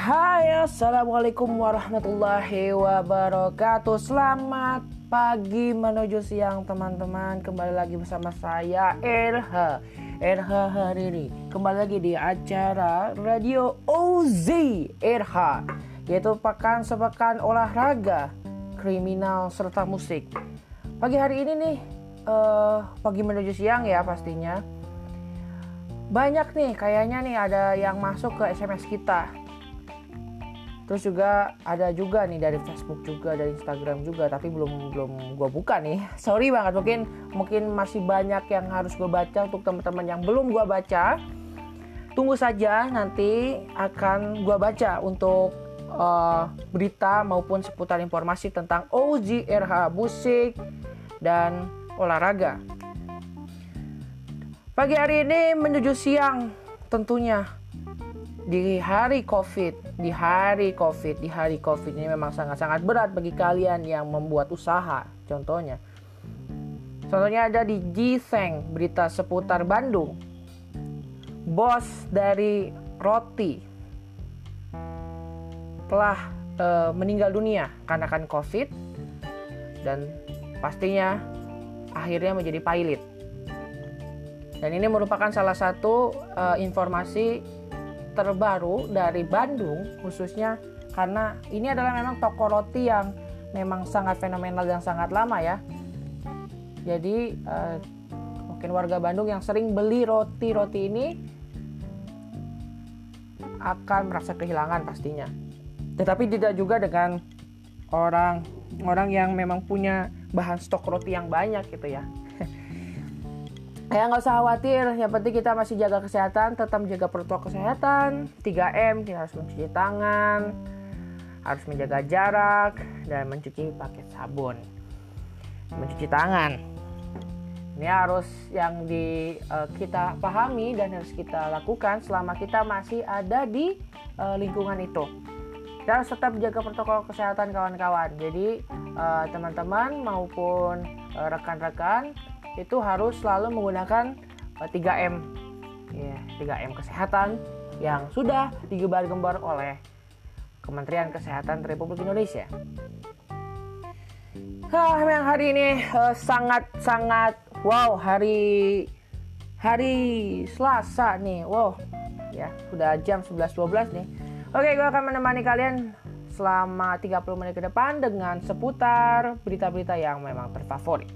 Assalamualaikum warahmatullahi wabarakatuh. Selamat pagi menuju siang teman-teman. Kembali lagi bersama saya RH RH hari ini Kembali lagi di acara Radio OZ RH Yaitu pekan sepekan olahraga Kriminal serta musik. Pagi hari ini nih uh, Pagi menuju siang ya pastinya. Banyak nih kayaknya nih ada yang masuk ke SMS kita terus juga ada juga nih dari Facebook juga dari Instagram juga tapi belum belum gue buka nih. Sorry banget mungkin mungkin masih banyak yang harus gue baca untuk teman-teman yang belum gue baca. Tunggu saja nanti akan gue baca untuk uh, berita maupun seputar informasi tentang OZRH musik dan olahraga. Pagi hari ini menuju siang tentunya di hari COVID, di hari COVID, di hari COVID ini memang sangat-sangat berat bagi kalian yang membuat usaha. Contohnya, contohnya ada di Giseng berita seputar Bandung. Bos dari roti telah e, meninggal dunia karena kan COVID dan pastinya akhirnya menjadi pilot. Dan ini merupakan salah satu e, informasi terbaru dari Bandung khususnya karena ini adalah memang toko roti yang memang sangat fenomenal dan sangat lama ya. Jadi uh, mungkin warga Bandung yang sering beli roti-roti ini akan merasa kehilangan pastinya. Tetapi tidak juga dengan orang orang yang memang punya bahan stok roti yang banyak gitu ya ya nggak usah khawatir yang penting kita masih jaga kesehatan tetap menjaga protokol kesehatan. 3M kita harus mencuci tangan harus menjaga jarak dan mencuci pakai sabun. Mencuci tangan. Ini harus yang di uh, kita pahami dan harus kita lakukan selama kita masih ada di uh, lingkungan itu. Kita harus tetap jaga protokol kesehatan kawan-kawan. Jadi uh, teman-teman maupun rekan-rekan itu harus selalu menggunakan 3M ya 3M kesehatan yang sudah digembar-gembar oleh Kementerian Kesehatan Republik Indonesia. Hah, yang hari ini uh, sangat sangat wow hari hari Selasa nih. Wow. Ya, sudah jam 11.12 nih. Oke, gue akan menemani kalian selama 30 menit ke depan dengan seputar berita-berita yang memang terfavorit.